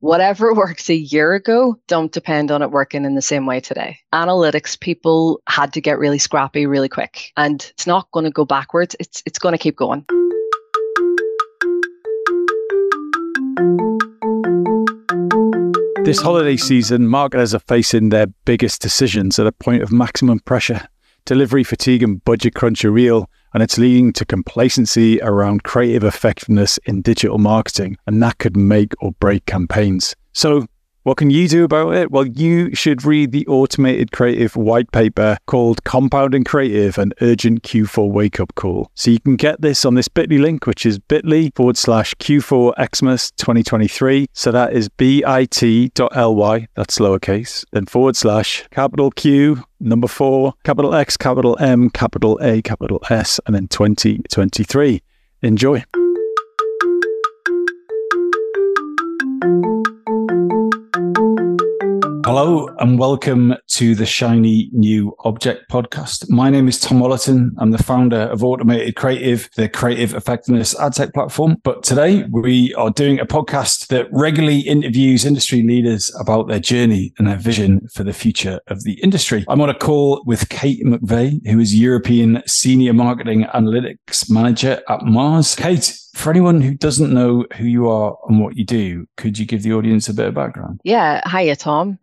whatever worked a year ago don't depend on it working in the same way today. Analytics people had to get really scrappy really quick and it's not going to go backwards. It's it's going to keep going. This holiday season, marketers are facing their biggest decisions at a point of maximum pressure. Delivery fatigue and budget crunch are real, and it's leading to complacency around creative effectiveness in digital marketing, and that could make or break campaigns. So, what can you do about it? Well, you should read the automated creative white paper called Compounding Creative An Urgent Q4 Wake Up Call. So you can get this on this bit.ly link, which is bit.ly forward slash Q4 Xmas 2023. So that is bit.ly, that's lowercase, then forward slash capital Q, number four, capital X, capital M, capital A, capital S, and then 2023. Enjoy. Hello and welcome to the Shiny New Object podcast. My name is Tom Wallerton. I'm the founder of Automated Creative, the creative effectiveness ad tech platform. But today we are doing a podcast that regularly interviews industry leaders about their journey and their vision for the future of the industry. I'm on a call with Cate McVeigh, who is European Senior Marketing Analytics Manager at Mars. Cate, for anyone who doesn't know who you are and what you do, could you give the audience a bit of background? Yeah. Hiya, Tom.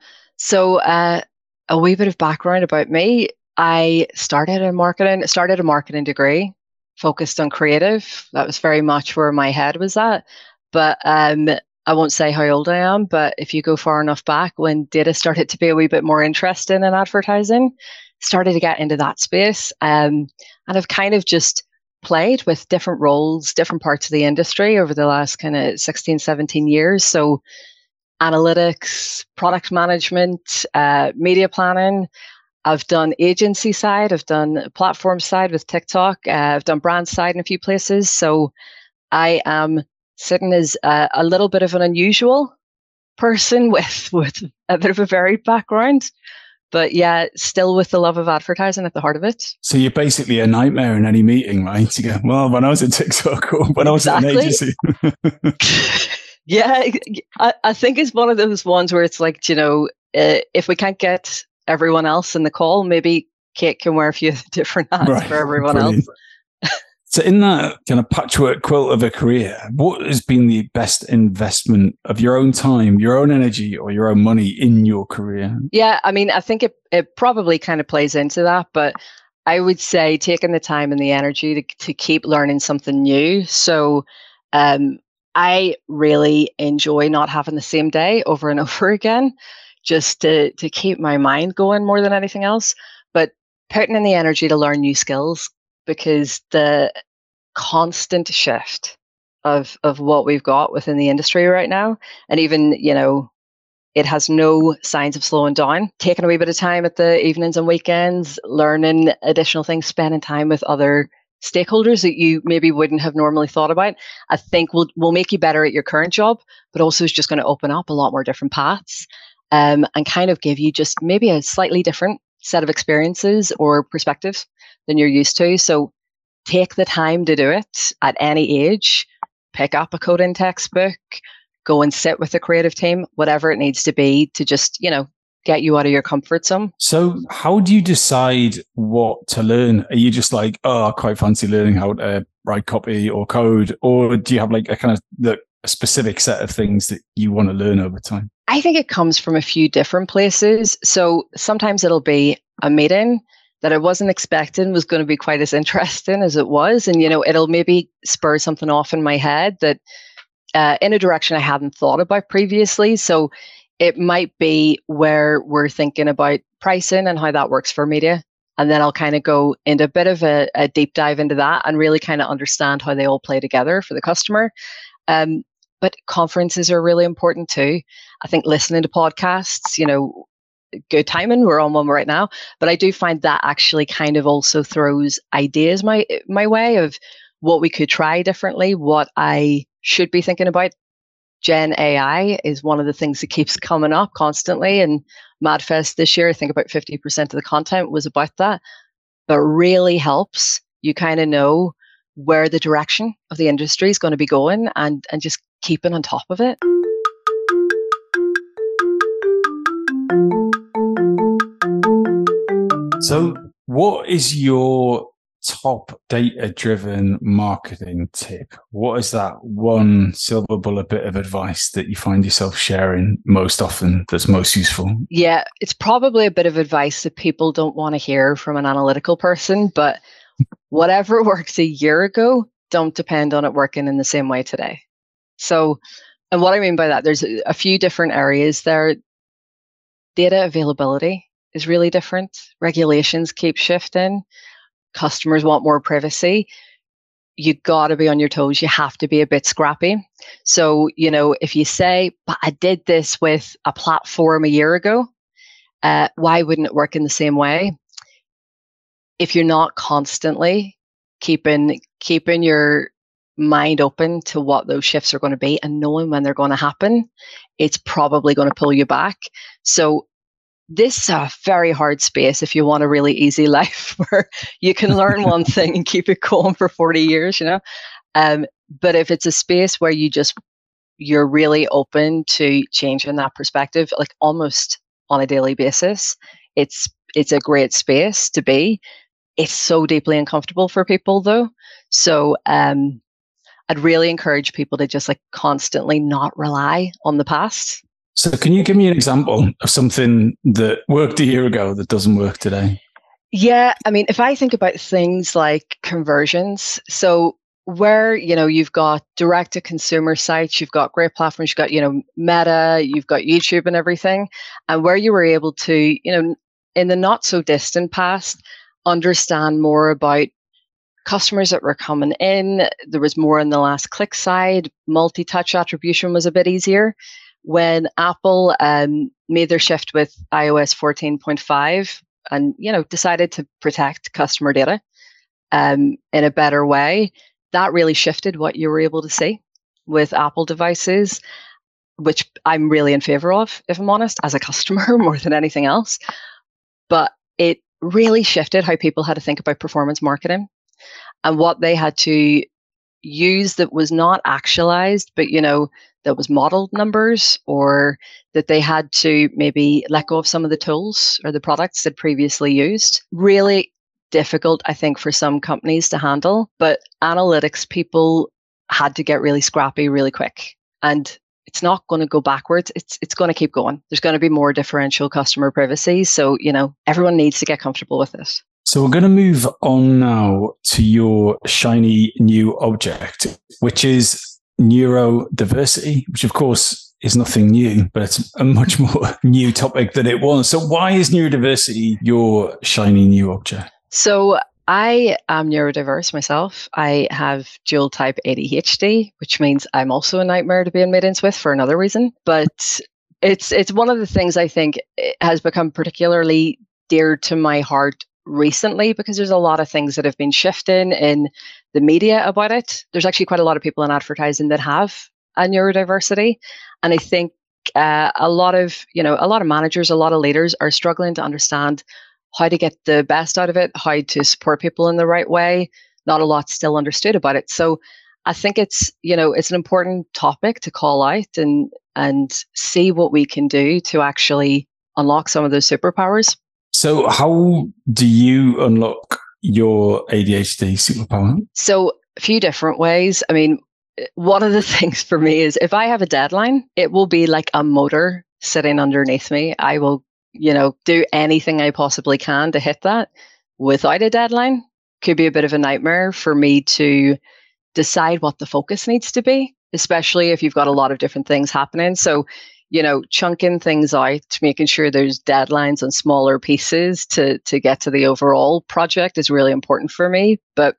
So, uh, a wee bit of background about me. I started in marketing, started a marketing degree, focused on creative. That was very much where my head was at. But um, I won't say how old I am, but if you go far enough back when data started to be a wee bit more interesting in advertising, started to get into that space. Um, and I've kind of just played with different roles, different parts of the industry over the last kind of 16, 17 years. So analytics, product management, uh, media planning. I've done agency side, I've done platform side with TikTok, uh, I've done brand side in a few places. So I am sitting as a, a little bit of an unusual person with with a bit of a varied background but yeah, still with the love of advertising at the heart of it. So you're basically a nightmare in any meeting, right? You go, well, when I was at TikTok or when exactly. I was at an agency. yeah, I, I, think it's one of those ones where it's like, you know, uh, if we can't get everyone else in the call, maybe Cate can wear a few different hats right. for everyone Brilliant. else. So, in that kind of patchwork quilt of a career, what has been the best investment of your own time, your own energy, or your own money in your career? Yeah, I mean, I think it, it probably kind of plays into that, but I would say taking the time and the energy to, to keep learning something new. So, um, I really enjoy not having the same day over and over again, just to, to keep my mind going more than anything else. But putting in the energy to learn new skills because the constant shift of of what we've got within the industry right now and even you know it has no signs of slowing down taking a wee bit of time at the evenings and weekends learning additional things spending time with other stakeholders that you maybe wouldn't have normally thought about i think will will make you better at your current job but also is just going to open up a lot more different paths um, and kind of give you just maybe a slightly different set of experiences or perspectives than you're used to. So take the time to do it at any age. Pick up a coding textbook, go and sit with a creative team, whatever it needs to be to just, you know, get you out of your comfort zone. So, how do you decide what to learn? Are you just like, oh, I quite fancy learning how to write copy or code, or do you have like a kind of the a specific set of things that you want to learn over time? I think it comes from a few different places. So sometimes it'll be a meeting that I wasn't expecting was going to be quite as interesting as it was. And, you know, it'll maybe spur something off in my head that uh, in a direction I hadn't thought about previously. So it might be where we're thinking about pricing and how that works for media. And then I'll kind of go into a bit of a, a deep dive into that and really kind of understand how they all play together for the customer. Um, but conferences are really important too. I think listening to podcasts, you know, good timing. We're on one right now, but I do find that actually kind of also throws ideas my my way of what we could try differently, what I should be thinking about. Gen AI is one of the things that keeps coming up constantly. And MadFest this year, I think about 50% of the content was about that. But really helps you kind of know where the direction of the industry is going to be going and, and just keeping on top of it. So, what is your top data driven marketing tip? What is that one silver bullet bit of advice that you find yourself sharing most often that's most useful? Yeah, it's probably a bit of advice that people don't want to hear from an analytical person, but whatever works a year ago, don't depend on it working in the same way today. So, and what I mean by that, there's a few different areas there. Data availability is really different. Regulations keep shifting customers want more privacy, you got to be on your toes. You have to be a bit scrappy. So, you know, if you say, but I did this with a platform a year ago, uh, why wouldn't it work in the same way? If you're not constantly keeping keeping your mind open to what those shifts are going to be and knowing when they're going to happen, it's probably going to pull you back. So this is a very hard space if you want a really easy life where you can learn one thing and keep it going for 40 years, you know. Um, but if it's a space where you just you're really open to changing that perspective, like almost on a daily basis, it's it's a great space to be. It's so deeply uncomfortable for people though. So um I'd really encourage people to just like constantly not rely on the past so, can you give me an example of something that worked a year ago that doesn't work today? Yeah, I mean, if I think about things like conversions, so where you know you've got direct to consumer sites, you've got great platforms, you've got you know Meta, you've got YouTube and everything, and where you were able to you know in the not so distant past understand more about customers that were coming in. There was more on the last click side. Multi touch attribution was a bit easier when Apple um, made their shift with iOS 14.5 and you know decided to protect customer data um, in a better way, that really shifted what you were able to see with Apple devices, which I'm really in favor of, if I'm honest, as a customer more than anything else. But it really shifted how people had to think about performance marketing and what they had to use that was not actualized, but you know, that was modeled numbers or that they had to maybe let go of some of the tools or the products they'd previously used. Really difficult, I think, for some companies to handle. But analytics people had to get really scrappy really quick. And it's not going to go backwards. It's it's going to keep going. There's going to be more differential customer privacy. So, you know, everyone needs to get comfortable with this. So we're going to move on now to your shiny new object, which is neurodiversity, which of course is nothing new, but it's a much more new topic than it was. So why is neurodiversity your shiny new object? So I am neurodiverse myself. I have dual type ADHD, which means I'm also a nightmare to be in meetings with for another reason. But it's it's one of the things I think has become particularly dear to my heart recently because there's a lot of things that have been shifting in the media about it. There's actually quite a lot of people in advertising that have a neurodiversity, and I think uh, a lot of you know a lot of managers, a lot of leaders are struggling to understand how to get the best out of it, how to support people in the right way. Not a lot still understood about it, so I think it's you know it's an important topic to call out and and see what we can do to actually unlock some of those superpowers. So, how do you unlock your ADHD superpower? So, a few different ways. I mean, one of the things for me is if I have a deadline, it will be like a motor sitting underneath me. I will, you know, do anything I possibly can to hit that. Without a deadline, could be a bit of a nightmare for me to decide what the focus needs to be, especially if you've got a lot of different things happening. So, you know, chunking things out, making sure there's deadlines on smaller pieces to to get to the overall project is really important for me. But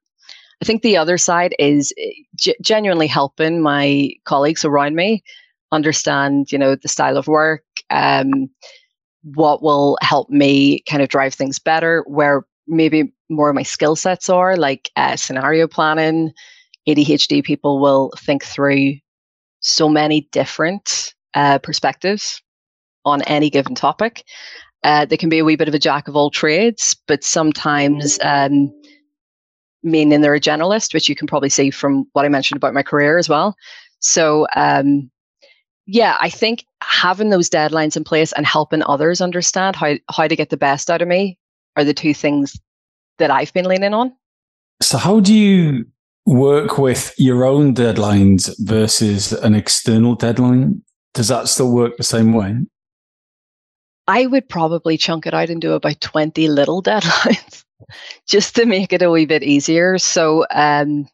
I think the other side is eh, g- genuinely helping my colleagues around me understand, you know, the style of work, um, what will help me kind of drive things better, where maybe more of my skill sets are, like uh, scenario planning. ADHD people will think through so many different uh, perspectives on any given topic. Uh, they can be a wee bit of a jack of all trades, but sometimes um, meaning they're a generalist, which you can probably see from what I mentioned about my career as well. So, um, yeah, I think having those deadlines in place and helping others understand how how to get the best out of me are the two things that I've been leaning on. So, how do you work with your own deadlines versus an external deadline? Does that still work the same way? I would probably chunk it out into about 20 little deadlines just to make it a wee bit easier. So, um,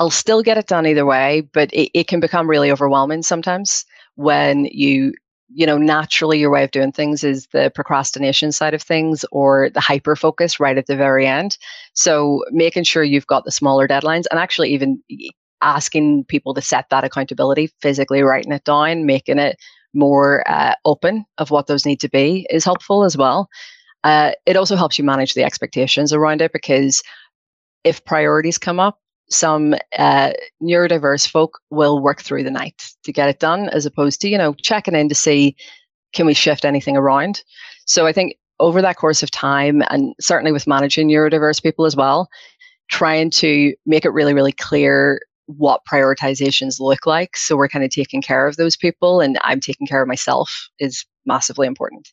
I'll still get it done either way, but it, it can become really overwhelming sometimes when you you know naturally your way of doing things is the procrastination side of things or the hyper focus right at the very end so making sure you've got the smaller deadlines and actually even asking people to set that accountability physically writing it down making it more uh, open of what those need to be is helpful as well uh, it also helps you manage the expectations around it because if priorities come up some uh, neurodiverse folk will work through the night to get it done, as opposed to you know checking in to see can we shift anything around. So I think over that course of time, and certainly with managing neurodiverse people as well, trying to make it really really clear what prioritizations look like, so we're kind of taking care of those people, and I'm taking care of myself is massively important.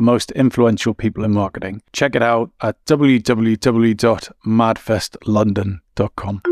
most influential people in marketing. Check it out at www.madfestlondon.com.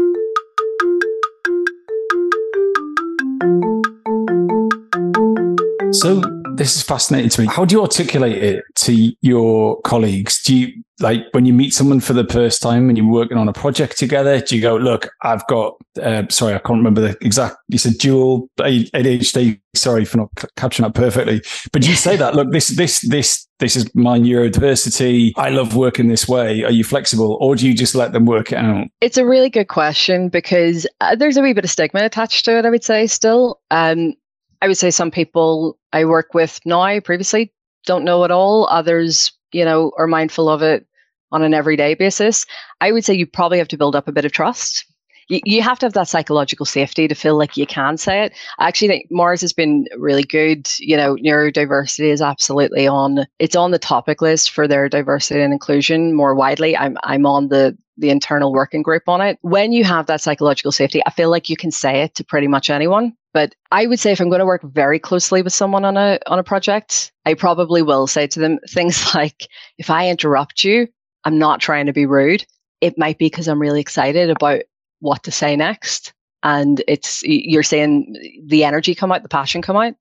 So this is fascinating to me. How do you articulate it to your colleagues? Do you like when you meet someone for the first time and you're working on a project together? Do you go, look, I've got, uh, sorry, I can't remember the exact, you said dual ADHD. Sorry for not capturing that perfectly, but you say that, look, this, this, this, this is my neurodiversity. I love working this way. Are you flexible or do you just let them work it out? It's a really good question because uh, there's a wee bit of stigma attached to it, I would say still. Um, I would say some people I work with now previously don't know at all. Others, you know, are mindful of it on an everyday basis. I would say you probably have to build up a bit of trust. You, have to have that psychological safety to feel like you can say it. I actually think Mars has been really good. You know, neurodiversity is absolutely on. It's on the topic list for their diversity and inclusion more widely. I'm I'm on the the internal working group on it. When you have that psychological safety, I feel like you can say it to pretty much anyone. But I would say if I'm going to work very closely with someone on a on a project, I probably will say to them things like, if I interrupt you, I'm not trying to be rude. It might be because I'm really excited about what to say next. And it's you're saying the energy come out, the passion come out.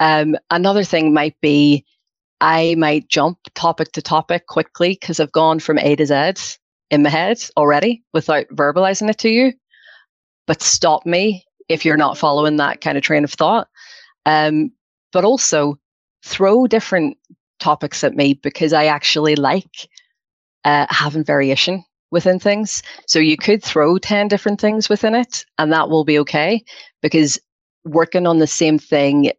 Um, another thing might be I might jump topic to topic quickly because I've gone from A to Z in my head already without verbalizing it to you. But stop me if you're not following that kind of train of thought. Um, but also throw different topics at me because I actually like uh, having variation within things. So you could throw 10 different things within it, and that will be okay because working on the same thing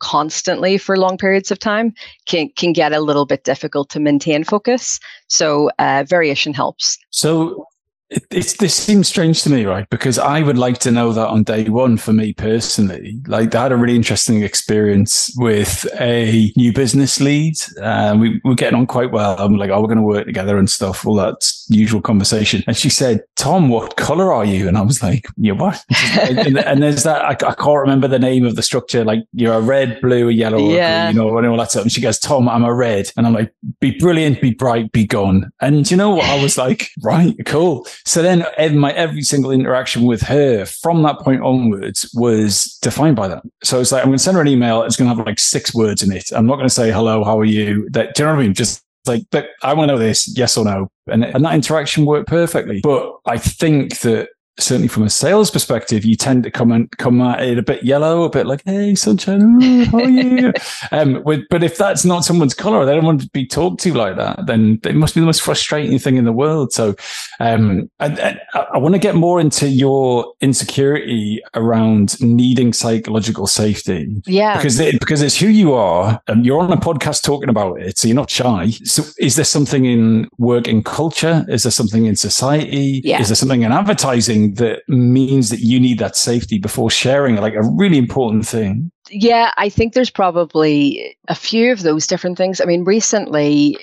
constantly for long periods of time can can get a little bit difficult to maintain focus. So uh, variation helps. So it, it's this seems strange to me, right? Because I would like to know that on day one for me personally. Like I had a really interesting experience with a new business lead. Uh, we were getting on quite well. I'm like, oh, we're going to work together and stuff, all that usual conversation. And she said, Tom, what color are you? And I was like, yeah, what? and, and, there's that, I, I, can't remember the name of the structure. Like you're a red, blue, a yellow, yeah. you know, and all that stuff. And she goes, Tom, I'm a red. And I'm like, be brilliant, be bright, be gone. And you know what? I was like, right, cool. So then my every single interaction with her from that point onwards was defined by that. So it's like I'm going to send her an email. It's going to have like six words in it. I'm not going to say hello, how are you? That do you know what I mean? Just like, I want to know this, yes or no, and and that interaction worked perfectly. But I think that certainly from a sales perspective, you tend to come and come at it a bit yellow, a bit like, "Hey, sunshine, oh, how are you?" um, with, but if that's not someone's color, they don't want to be talked to like that. Then it must be the most frustrating thing in the world. So, um, and, and I want to get more into your insecurity around needing psychological safety. Yeah, because it, because it's who you are, and you're on a podcast talking about it, so you're not shy. So, is there something in working culture? Is there something in society? Yeah. Is there something in advertising? That means that you need that safety before sharing, like a really important thing? Yeah, I think there's probably a few of those different things. I mean, recently,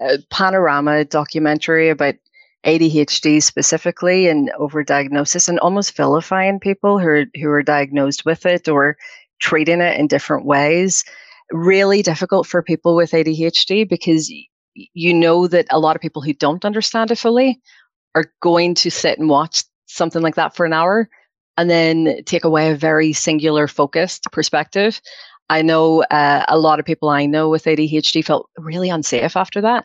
a panorama documentary about ADHD specifically and overdiagnosis and almost vilifying people who are, who are diagnosed with it or treating it in different ways. Really difficult for people with ADHD because you know that a lot of people who don't understand it fully are going to sit and watch something like that for an hour and then take away a very singular focused perspective. I know uh, a lot of people I know with ADHD felt really unsafe after that.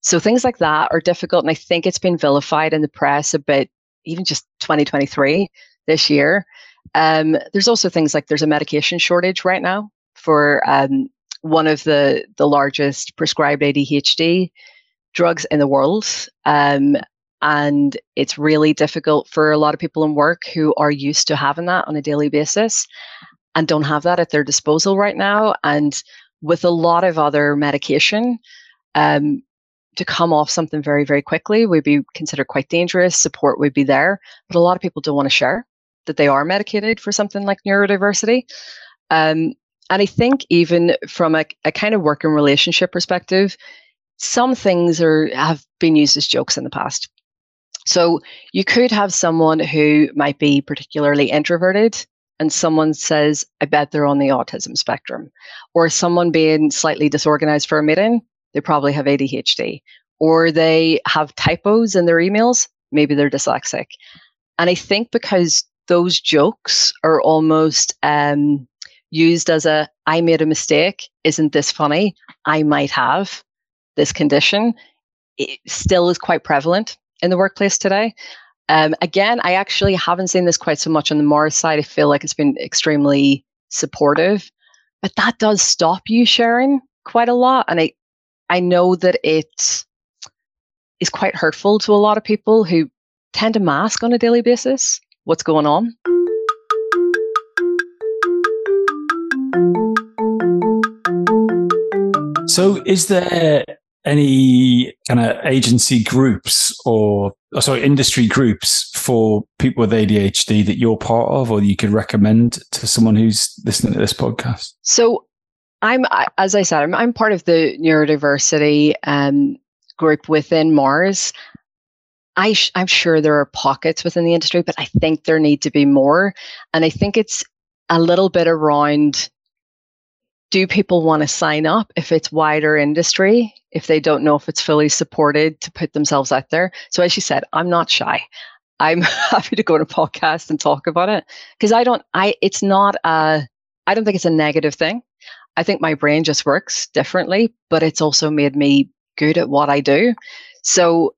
So things like that are difficult. And I think it's been vilified in the press a bit, even just 2023 this year. Um, there's also things like there's a medication shortage right now for um, one of the, the largest prescribed ADHD drugs in the world. Um, and it's really difficult for a lot of people in work who are used to having that on a daily basis and don't have that at their disposal right now. And with a lot of other medication, um, to come off something very, very quickly would be considered quite dangerous. Support would be there, but a lot of people don't want to share that they are medicated for something like neurodiversity. Um, and I think even from a, a kind of work and relationship perspective, some things are have been used as jokes in the past. So you could have someone who might be particularly introverted and someone says, I bet they're on the autism spectrum. Or someone being slightly disorganized for a meeting, they probably have ADHD. Or they have typos in their emails, maybe they're dyslexic. And I think because those jokes are almost um, used as a, I made a mistake, isn't this funny? I might have this condition, it still is quite prevalent in the workplace today. Um, again, I actually haven't seen this quite so much on the Mars side. I feel like it's been extremely supportive, but that does stop you sharing quite a lot. And I, I know that it is quite hurtful to a lot of people who tend to mask on a daily basis what's going on. So, is there any kind of agency groups or, or sorry industry groups for people with ADHD that you're part of or you could recommend to someone who's listening to this podcast? So I'm as I said I'm, I'm part of the neurodiversity um, group within Mars. I sh- I'm sure there are pockets within the industry, but I think there need to be more. And I think it's a little bit around do people want to sign up if it's wider industry, if they don't know if it's fully supported to put themselves out there? So, as you said, I'm not shy. I'm happy to go on a podcast and talk about it because I don't, I, it's not a, I don't think it's a negative thing. I think my brain just works differently, but it's also made me good at what I do. So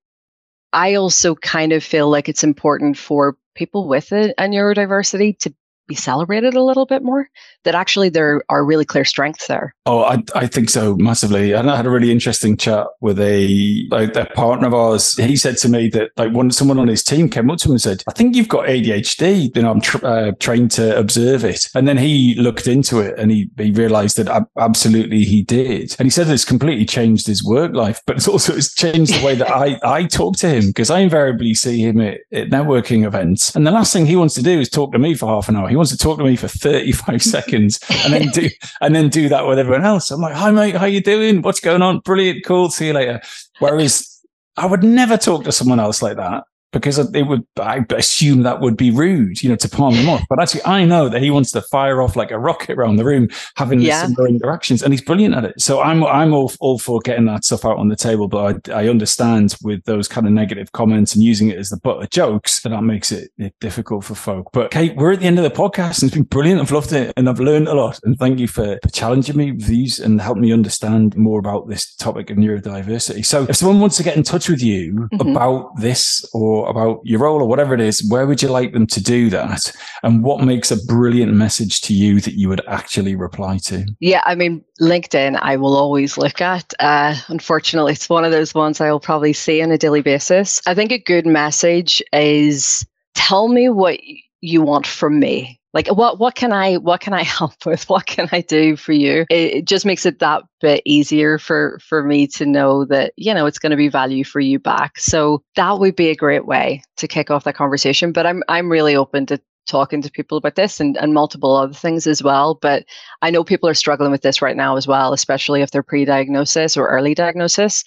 I also kind of feel like it's important for people with a, a neurodiversity to be celebrated a little bit more that actually there are really clear strengths there. Oh i, I think so massively. And i had a really interesting chat with a like a partner of ours. He said to me that like when someone on his team came up to him and said i think you've got adhd you know i'm tr- uh, trained to observe it. And then he looked into it and he, he realized that absolutely he did. And he said it's completely changed his work life but it's also it's changed the way that i i talk to him because i invariably see him at, at networking events. And the last thing he wants to do is talk to me for half an hour. He wants to talk to me for 35 seconds and then do and then do that with everyone else. I'm like, hi mate, how you doing? What's going on? Brilliant, cool. See you later. Whereas I would never talk to someone else like that because it would, I assume that would be rude, you know, to palm him off. But actually, I know that he wants to fire off like a rocket around the room, having yeah. similar interactions, and he's brilliant at it. So I'm, I'm all, all for getting that stuff out on the table. But I, I understand with those kind of negative comments and using it as the butt of jokes that that makes it, it difficult for folk. But Cate, we're at the end of the podcast, and it's been brilliant. I've loved it, and I've learned a lot. And thank you for, for challenging me with these and helping me understand more about this topic of neurodiversity. So if someone wants to get in touch with you mm-hmm. about this or about your role or whatever it is, where would you like them to do that? And what makes a brilliant message to you that you would actually reply to? Yeah, I mean, LinkedIn, I will always look at. Uh, unfortunately, it's one of those ones I will probably see on a daily basis. I think a good message is tell me what you want from me like what what can i what can i help with? What can i do for you? It, it, just makes it that bit easier for for me to know that you know it's going to be value for you back. So that would be a great way to kick off that conversation but i'm i'm really open to talking to people about this and, and multiple other things as well but i know people are struggling with this right now as well especially if they're pre-diagnosis or early diagnosis.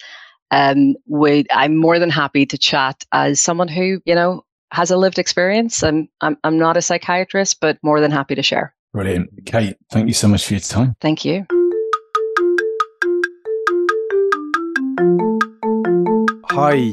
Um, would I'm more than happy to chat as someone who, you know, has a lived experience. I'm, I'm, I'm not a psychiatrist, but more than happy to share. Brilliant. Cate, thank you so much for your time. Thank you. Hi,